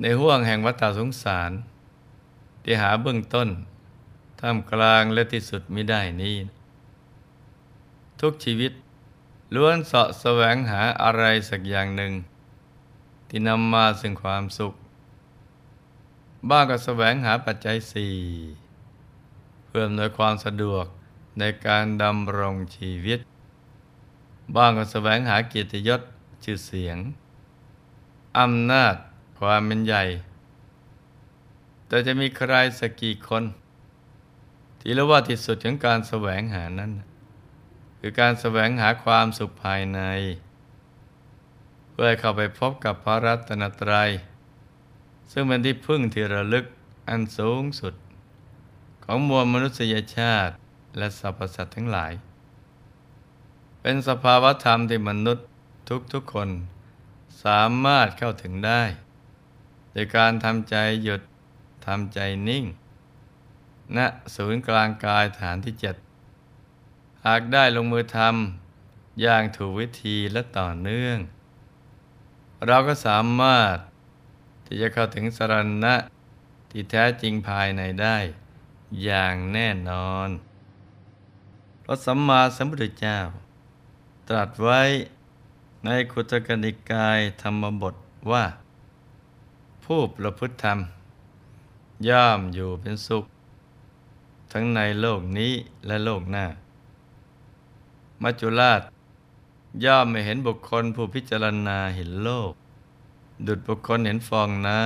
ในห่วงแห่งวัฏสงสาร ที่หาเบื้องต้น ท่ามกลางและที่สุดไม่ได้นี้ ทุกชีวิตล้วนเสาะแสวงหาอะไรสักอย่างหนึ่ง ที่นำมาซึ่งความสุข บ้างก็แสวงหาปัจจัยสี่เพื่ออำนวยความสะดวกในการดำรงชีวิต บ้างก็แสวงหาเกียรติยศชื่อเสียงอำนาจ ความเป็นใหญ่ แต่จะมีใครสักกี่คน ที่รู้ว่าที่สุดของการแสวงหานั้น คือการแสวงหาความสุขภายใน เพื่อเข้าไปพบกับพระรัตนตรัย ซึ่งเป็นที่พึ่งที่ระลึกอันสูงสุด ของมวลมนุษยชาติและสรรพสัตว์ทั้งหลาย เป็นสภาวธรรมที่มนุษย์ทุกๆคนสามารถเข้าถึงได้ โดยการทำใจหยุดทำใจนิ่งณศูนย์กลางกายฐานที่เจ็ดหากได้ลงมือทำอย่างถูกวิธีและต่อเนื่อง เราก็สามารถที่จะเข้าถึงสรณะที่แท้จริงภายในได้อย่างแน่นอนพระสัมมาสัมพุทธเจ้า ตรัสไว้ในขุตกนิกายธรรมบทว่า ผู้ประพฤติธรรม ย่อมอยู่เป็นสุข ทั้งในโลกนี้และโลกหน้า มัจจุราช ย่อมไม่เห็นบุคคลผู้พิจารณาเห็นโลก ดุดบุคคลเห็นฟองน้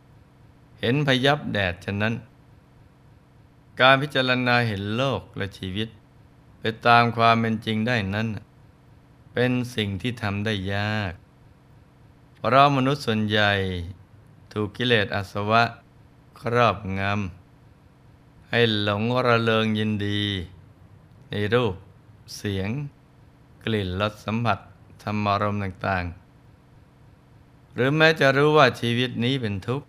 ำเห็นพยับแดดฉะนั้น การพิจารณาเห็นโลกและชีวิต ไปตามความเป็นจริงได้นั้น เป็นสิ่งที่ทำได้ยาก เพราะมนุษย์ส่วนใหญ่ ถูกกิเลสอาสวะครอบงำ ให้หลงระเริงยินดี ในรูป เสียง กลิ่นรสสัมผัสธรรมารมณ์ต่าง ๆ หรือแม้จะรู้ว่าชีวิตนี้เป็นทุกข์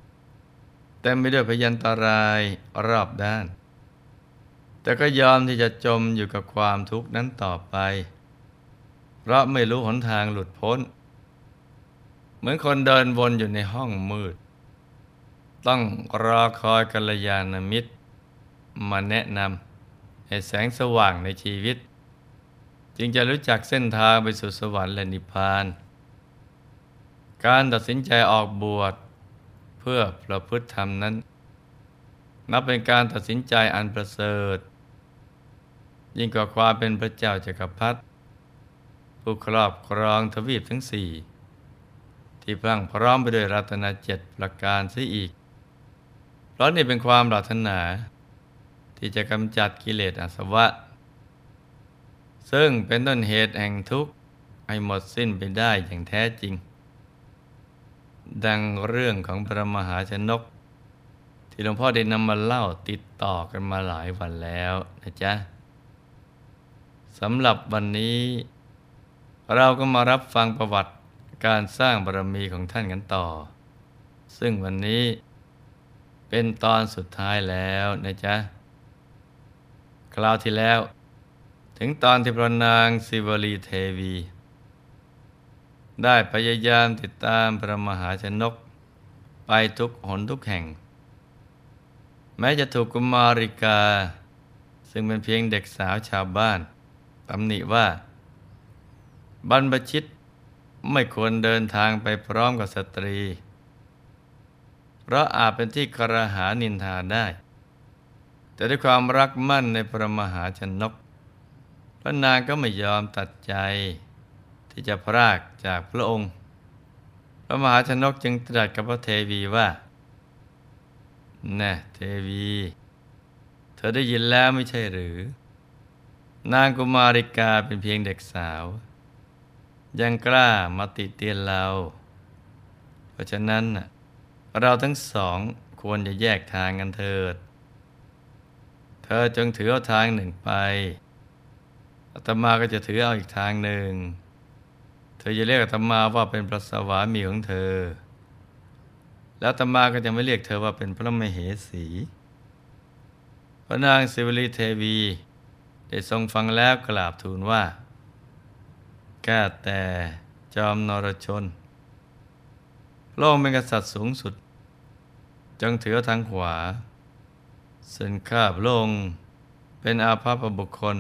แต่ไม่ด้วยพยันตรายรอบด้าน แต่ก็ยอมที่จะจมอยู่กับความทุกข์นั้นต่อไป เพราะไม่รู้หนทางหลุดพ้น เหมือนคนเดินวนอยู่ในห้องมืด ต้องรอคอยกัลยาณมิตร มาแนะนำให้แสงสว่างในชีวิต จึงจะรู้จักเส้นทางไปสู่สวรรค์และนิพพาน การตัดสินใจออกบวชเพื่อประพฤติธรรมนั้น นับเป็นการตัดสินใจอันประเสริฐ ยิ่งกว่าความเป็นพระเจ้าจักรพรรดิผู้ครอบครองทวีปทั้งสี่ที่พรั่งพร้อมไปด้วยรัตนเจ็ดประการเสียอีก ราะนี่เป็นความปรารถนา ที่จะกำจัดกิเลสอาสวะ ซึ่งเป็นต้นเหตุแห่งทุกข์ให้หมดสิ้นไปได้อย่างแท้จริง ดังเรื่องของพระมหาชนก ที่หลวงพ่อได้นำมาเล่าติดต่อกันมาหลายวันแล้วนะจ๊ะสำหรับวันนี้ เราก็มารับฟังประวัติการสร้างบารมีของท่านกันต่อ ซึ่งวันนี้ เป็นตอนสุดท้ายแล้วนะจ๊ะ คราวที่แล้ว ถึงตอนที่พระนางสิวลีเทวี ได้พยายามติดตามพระมหาชนก ไปทุกหนทุกแห่ง แม้จะถูกกุมาริกา ซึ่งเป็นเพียงเด็กสาวชาวบ้านตำหนิว่า บรรพชิตไม่ควรเดินทางไปพร้อมกับสตรี เพราะอาจเป็นที่กระหานินทาได้ แต่ด้วยความรักมั่นในพระมหาชนก พระนางก็ไม่ยอมตัดใจ ที่จะพรากจากพระองค์ พระมหาชนกจึงตรัสกับพระเทวีว่าแน่เทวี เธอได้ยินแล้วไม่ใช่หรือ นางกุมาริกาเป็นเพียงเด็กสาว ยังกล้ามาติเตียนเรา เพราะฉะนั้น เราทั้งสองควรจะแยกทางกันเถิด เธอจงถือเอาทางหนึ่งไปอาตมาก็จะถือเอาอีกทางหนึ่ง เธอจะเรียกอาตมาว่าเป็นพระสวามีของเธอ แล้วอาตมาก็จะไม่เรียกเธอว่าเป็นพระมเหสี พระนางสิวลีเทวี ได้ทรงฟังแล้วกราบทูลว่า แก้แต่จอมนรชน พระองค์เป็นกษัตริย์สูงสุด จงถือทางขวาส่วนข้าพระองค์เป็นอาภาพบุคคล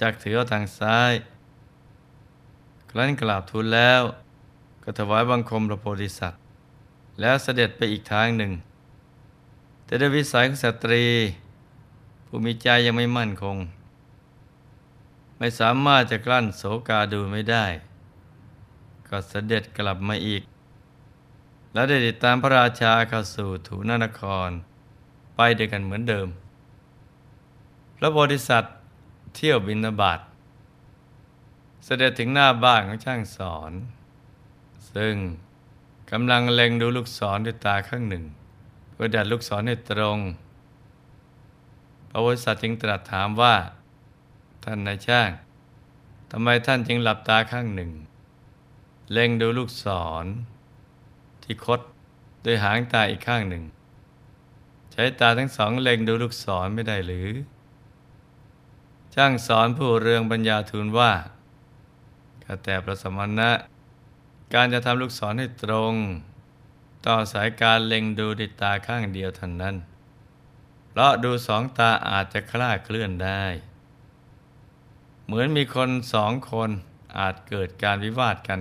จากถือทางซ้าย ครั้นกราบทูลแล้วก็ถวายบังคมพระโพธิสัตว์ แล้วเสด็จไปอีกทางหนึ่ง แต่ด้วยวิสัยของสตรี ผู้มีใจยังไม่มั่นคง ไม่สามารถจะกลั้นโศกาดูไม่ได้ ก็เสด็จกลับมาอีก แล้วได้ติดตามพระราชาเข้าสู่ถูนานคร ไปด้วยกันเหมือนเดิม พระโพธิสัตว์เที่ยวบินาบาตเสด็จถึงหน้าบ้านของช่างสอน ซึ่งกำลังเล็งดูลูกศรด้วยตาข้างหนึ่ง เพื่อดัดลูกศรให้ตรง พระโพธิสัตว์จึงตรัสถามว่า ท่านนายช่างทำไมท่านจึงหลับตาข้างหนึ่ง เล็งดูลูกศร ที่คดด้วยหางตาอีกข้างหนึ่ง ใช้ตาทั้งสองเล็งดูลูกศรไม่ได้หรือ ช่างสอนผู้เรืองปัญญาทูลว่าข้าแต่พระสมณะ การจะทำลูกศรให้ตรง ต่อสายการเล็งดูดิตาข้างเดียวเท่านั้น เพราะดูสองตาอาจจะคลาดเคลื่อนได้ เหมือนมีคนสองคนอาจเกิดการวิวาทกัน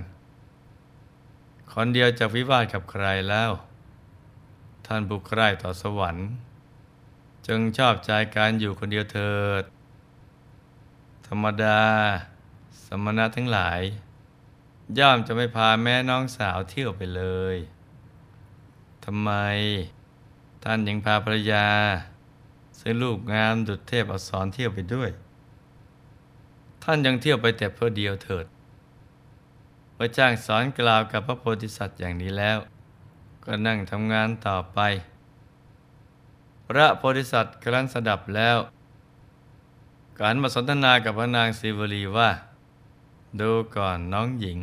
คนเดียวจะวิวาทกับใครแล้ว ท่านบุคใคร่ต่อสวรรค์จึงชอบใจการอยู่คนเดียวเถิดรรมดา สมณะทั้งหลาย ย่อมจะไม่พาแม่น้องสาวเที่ยวไปเลยทำไม ท่านยังพาภรรยา ซึ่งลูกงามดุจเทพอักษรเที่ยวไปด้วย ท่านยังเที่ยวไปแต่เพื่อเดียวเถิด พระจ้างสอนกล่าวกับพระโพธิสัตว์อย่างนี้แล้ว ก็นั่งทำงานต่อไป พระโพธิสัตว์ครั้นสดับแล้วการมาสนทนากับพระนางศิวลีว่า ดูก่อนน้องหญิง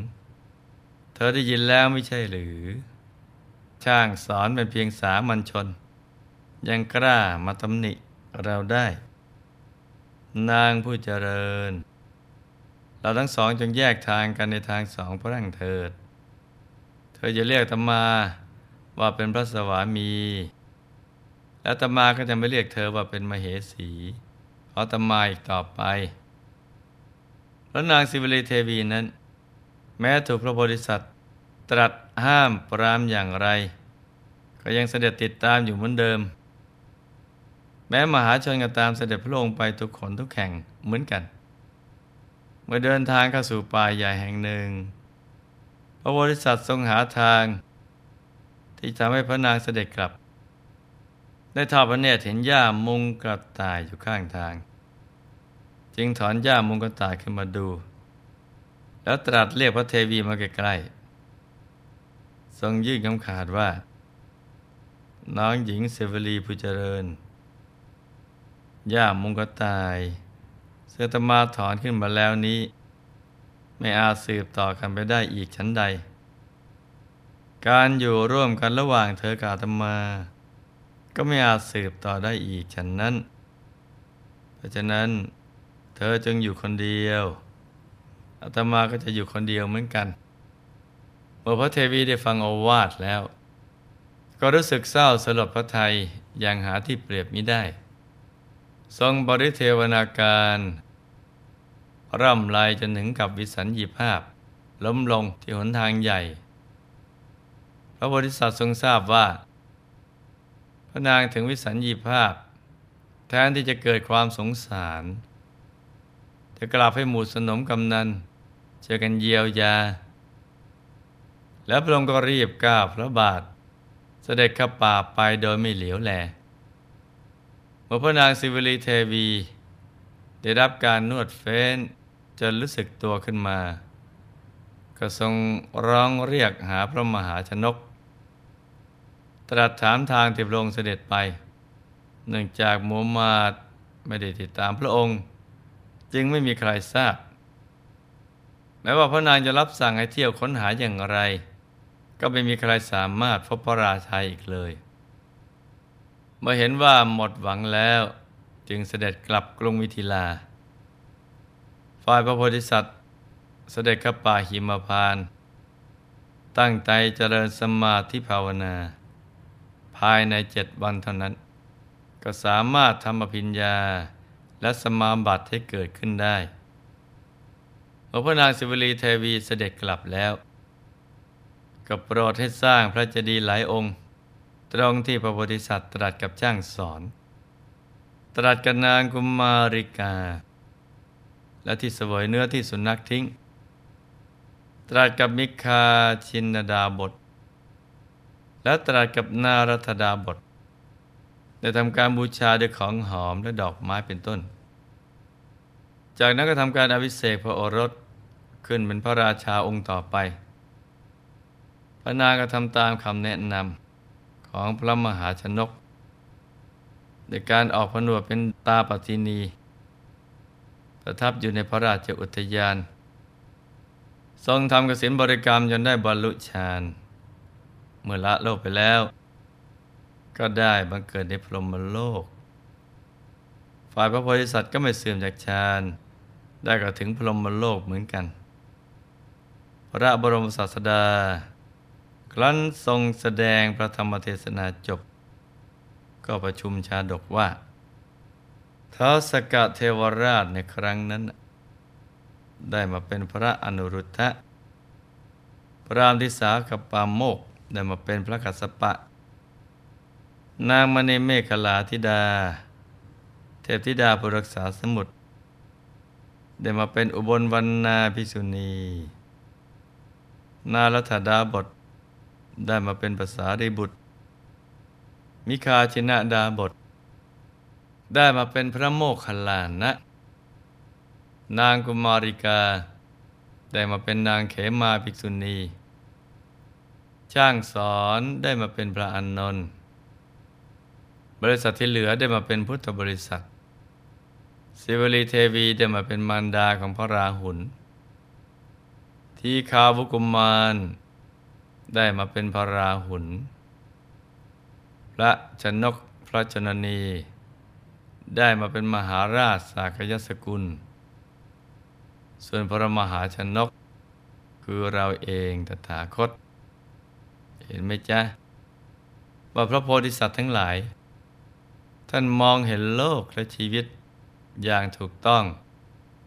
เธอได้ยินแล้วไม่ใช่หรือ ช่างสอนเป็นเพียงสามัญชน ยังกล้ามาตำหนิเราได้ นางผู้เจริญ เราทั้งสองจงแยกทางกันในทางสองพระรังเถิด เธอจะเรียกตมาว่าเป็นพระสวามี แล้วตมาก็จะไม่เรียกเธอว่าเป็นมเหสีขอตมาอีกต่อไปพระนางสิวลีเทวีนั้น แม้ถูกพระโพธิสัตว์ตรัสห้ามปรามอย่างไร ก็ยังเสด็จติดตามอยู่เหมือนเดิม แม้มหาชนก็ตามเสด็จพระองค์ไปทุกคนทุกแห่งเหมือนกัน มื่อเดินทางเข้าสู่ป่าใหญ่แห่งหนึ่ง พระโพธิสัตว์ทรงหาทาง ที่ทำให้พระนางเสด็จกลับ ได้ทอดพระเนตรเห็นหญ้ามุงกระต่ายอยู่ข้างทาง จึงถอนหญ้ามุงกระต่ายขึ้นมาดู แล้วตรัสเรียกพระเทวีมาใกล้ๆทรงยื่นคำขาดว่า น้องหญิงเสวลีผู้เจริญหญ้ามุงกระต่าย เสตมาถอนขึ้นมาแล้วนี้ ไม่อาจสืบต่อกันไปได้อีกชั้นใด การอยู่ร่วมกันระหว่างเธอกับตมา ก็ไม่อาจสืบต่อได้อีกฉันนั้น เพราะฉะนั้น เธอจึงอยู่คนเดียวอาตมาก็จะอยู่คนเดียวเหมือนกัน เมื่อพระเทวีได้ฟังโอวาทแล้ว ก็รู้สึกเศร้าสลดพระไทยอย่างหาที่เปรียบมิได้ ทรงบริเทวนาการ ร่ำลายจนถึงกับวิสัญญีภาพ ล้มลงที่หนทางใหญ่ พระบริษัททรงทราบว่า พระนางถึงวิสัญญีภาพ แทนที่จะเกิดความสงสาร จะกลับให้หมู่สนมกำนันเจอกันเยียวยา แล้วพระองค์ก็รีบก้าวพระบาทเสด็จข้าป่าไปโดยไม่เหลียวแล มื่อพระนางสิวลีเทวี ได้รับการนวดเฟ้นจนรู้สึกตัวขึ้นมา ก็ทรงร้องเรียกหาพระมหาชนก ตรัสถามทางที่พระองค์เสด็จไป เนื่องจากมูมาดไม่ได้ติดตามพระองค์ จึงไม่มีใครทราบ แม้ว่าพระนางจะรับสั่งให้เที่ยวค้นหาอย่างไร ก็ไม่มีใครสามารถพบพระราชาอีกเลย เมื่อเห็นว่าหมดหวังแล้วจึงเสด็จกลับกรุงวิทิลา ฝ่ายพระโพธิสัตว์ เสด็จกับป่าหิมพาน ตั้งใจเจริญสมาธิภาวนา ภายในเจ็ดวันเท่านั้น ก็สามารถทำอภิญญาและสมาบัติให้เกิดขึ้นได้เมื่อพระนางสิวลีเทวีเสด็จกลับแล้ว ก็โปรดให้สร้างพระเจดีย์หลายองค์ ตรงที่พระโพธิสัตว์ตรัสกับจ้างสอน ตรัสกับนางกุมาริกา และที่สวยเนื้อที่สุนัขทิ้ง ตรัสกับมิคาชินดาบท และตรัสกับนารัตดาบทได้ทำการบูชาด้วยของหอมและดอกไม้เป็นต้น จากนั้นก็ทำการอภิเษกพระโอรสขึ้นเป็นพระราชาองค์ต่อไป พระนางก็ทำตามคำแนะนำ ของพระมหาชนกในการออกผนวดเป็นตาปฏินี ประทับอยู่ในพระราชอุทยาน ทรงทำกสินบริกรรมจนได้บรรลุฌานเมื่อละโลกไปแล้ว ก็ได้บังเกิดในพรหมโลก ฝ่ายพระโพธิสัตว์ก็ไม่เสื่อมจากฌานได้ก็ถึงพรหมโลกเหมือนกัน พระบรมศาสดา ครั้นทรงแสดงพระธรรมเทศนาจบ ก็ประชุมชาดกว่าท้าสกะเทวราชในครั้งนั้น ได้มาเป็นพระอนุรุทธะ พระรามทิสากับปามโมกได้มาเป็นพระกัสสปะ นางมณีเมฆลาธิดา เทพธิดาผู้รักษาสมุทรได้มาเป็นอุบลวรรณาภิสุณี นารัตดาบท ได้มาเป็นภาษาริบุตร มิคาชินะดาบท ได้มาเป็นพระโมคคัลลานะ นางกุมาริกา ได้มาเป็นนางเขมาภิกษุณี ช่างสอนได้มาเป็นพระอันนนท์บริษัทที่เหลือได้มาเป็นพุทธบริษัทสิวลีเทวีได้มาเป็นมารดาของพระราหุลทีคาวุกุมมาร ได้มาเป็นพระราหุลพระชนกพระชนนี ได้มาเป็นมหาราชสากยสกุล ส่วนพระมหาชนก คือเราเองตถาคต เห็นไหมจ๊ะว่าพระโพธิสัตว์ทั้งหลาย ท่านมองเห็นโลกและชีวิตอย่างถูกต้อง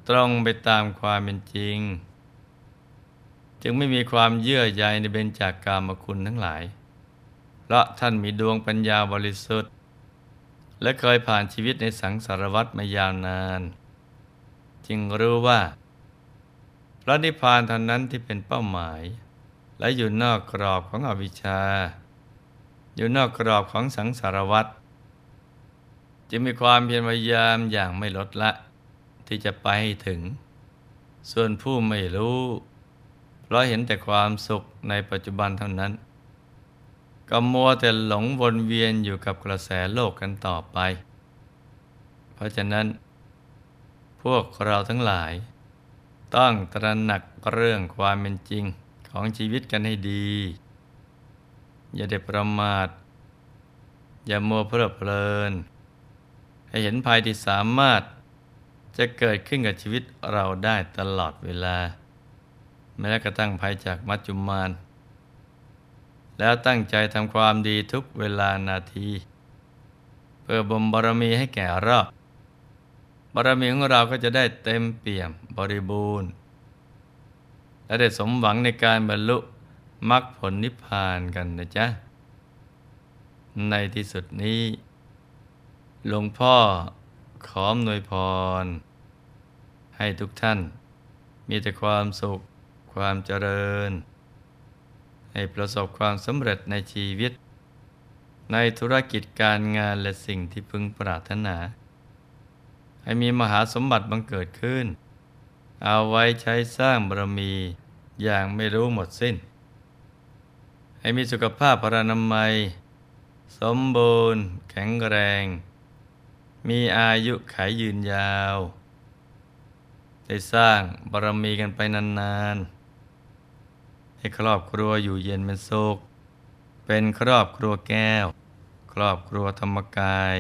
ตรงไปตามความเป็นจริง จึงไม่มีความเยื่อใยในเบญจากกามคุณทั้งหลาย เพราะท่านมีดวงปัญญาบริสุทธิ์ และเคยผ่านชีวิตในสังสารวัฏมายาวนาน จึงรู้ว่า พระนิพพานเท่านั้นที่เป็นเป้าหมาย และอยู่นอกกรอบของอวิชชา อยู่นอกกรอบของสังสารวัฏจึงมีความเพียรพยายามอย่างไม่ลดละ ที่จะไปถึง ส่วนผู้ไม่รู้ ราะเห็นแต่ความสุขในปัจจุบันเท่านั้น ก็มัวแต่หลงวนเวียนอยู่กับกระแสโลกกันต่อไป เพราะฉะนั้น พวกเราทั้งหลาย ต้องตระหนักเรื่องความเป็นจริงของชีวิตกันให้ดี อย่าได้ประมาท อย่ามัวเพลิดเพลิน ให้เห็นภัยที่สามารถจะเกิดขึ้นกับชีวิตเราได้ตลอดเวลา แม้กระทั่งภัยจากมัจจุมาน แล้วตั้งใจทำความดีทุกเวลานาที เพื่อบ่มบารมีให้แก่รอบบารมีของเราก็จะได้เต็มเปี่ยมบริบูรณ์ และได้สมหวังในการบรรลุมรรคผลนิพพานกันนะจ๊ะ ในที่สุดนี้ หลวงพ่อขอมนวยพร ให้ทุกท่านมีแต่ความสุข ความเจริญ ให้ประสบความสำเร็จในชีวิต ในธุรกิจการงานและสิ่งที่พึงปรารถนา ให้มีมหาสมบัติบังเกิดขึ้น เอาไว้ใช้สร้างบารมีอย่างไม่รู้หมดสิ้น ให้มีสุขภาพพรานามัย สมบูรณ์ แข็งแรง มีอายุขายยืนยาวได้สร้างบารมีกันไปนานๆ ให้ครอบครัวอยู่เย็นเป็นสุข เป็นครอบครัวแก้ว ครอบครัวธรรมกาย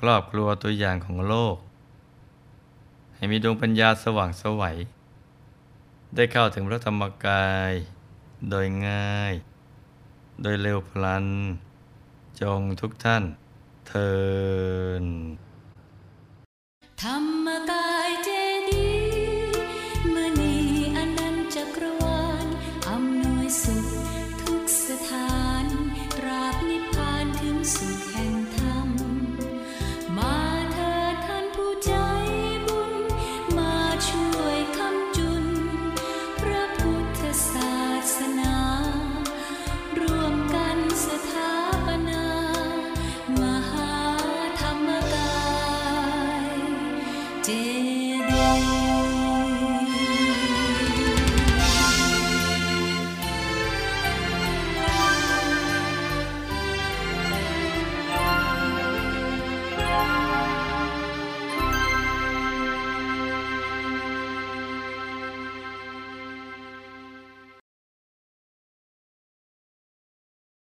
ครอบครัวตัวอย่างของโลก ให้มีดวงปัญญาสว่างสวัย ได้เข้าถึงพระธรรมกาย โดยง่าย โดยเร็วพลัน จงทุกท่านเทินธรรมกายเจ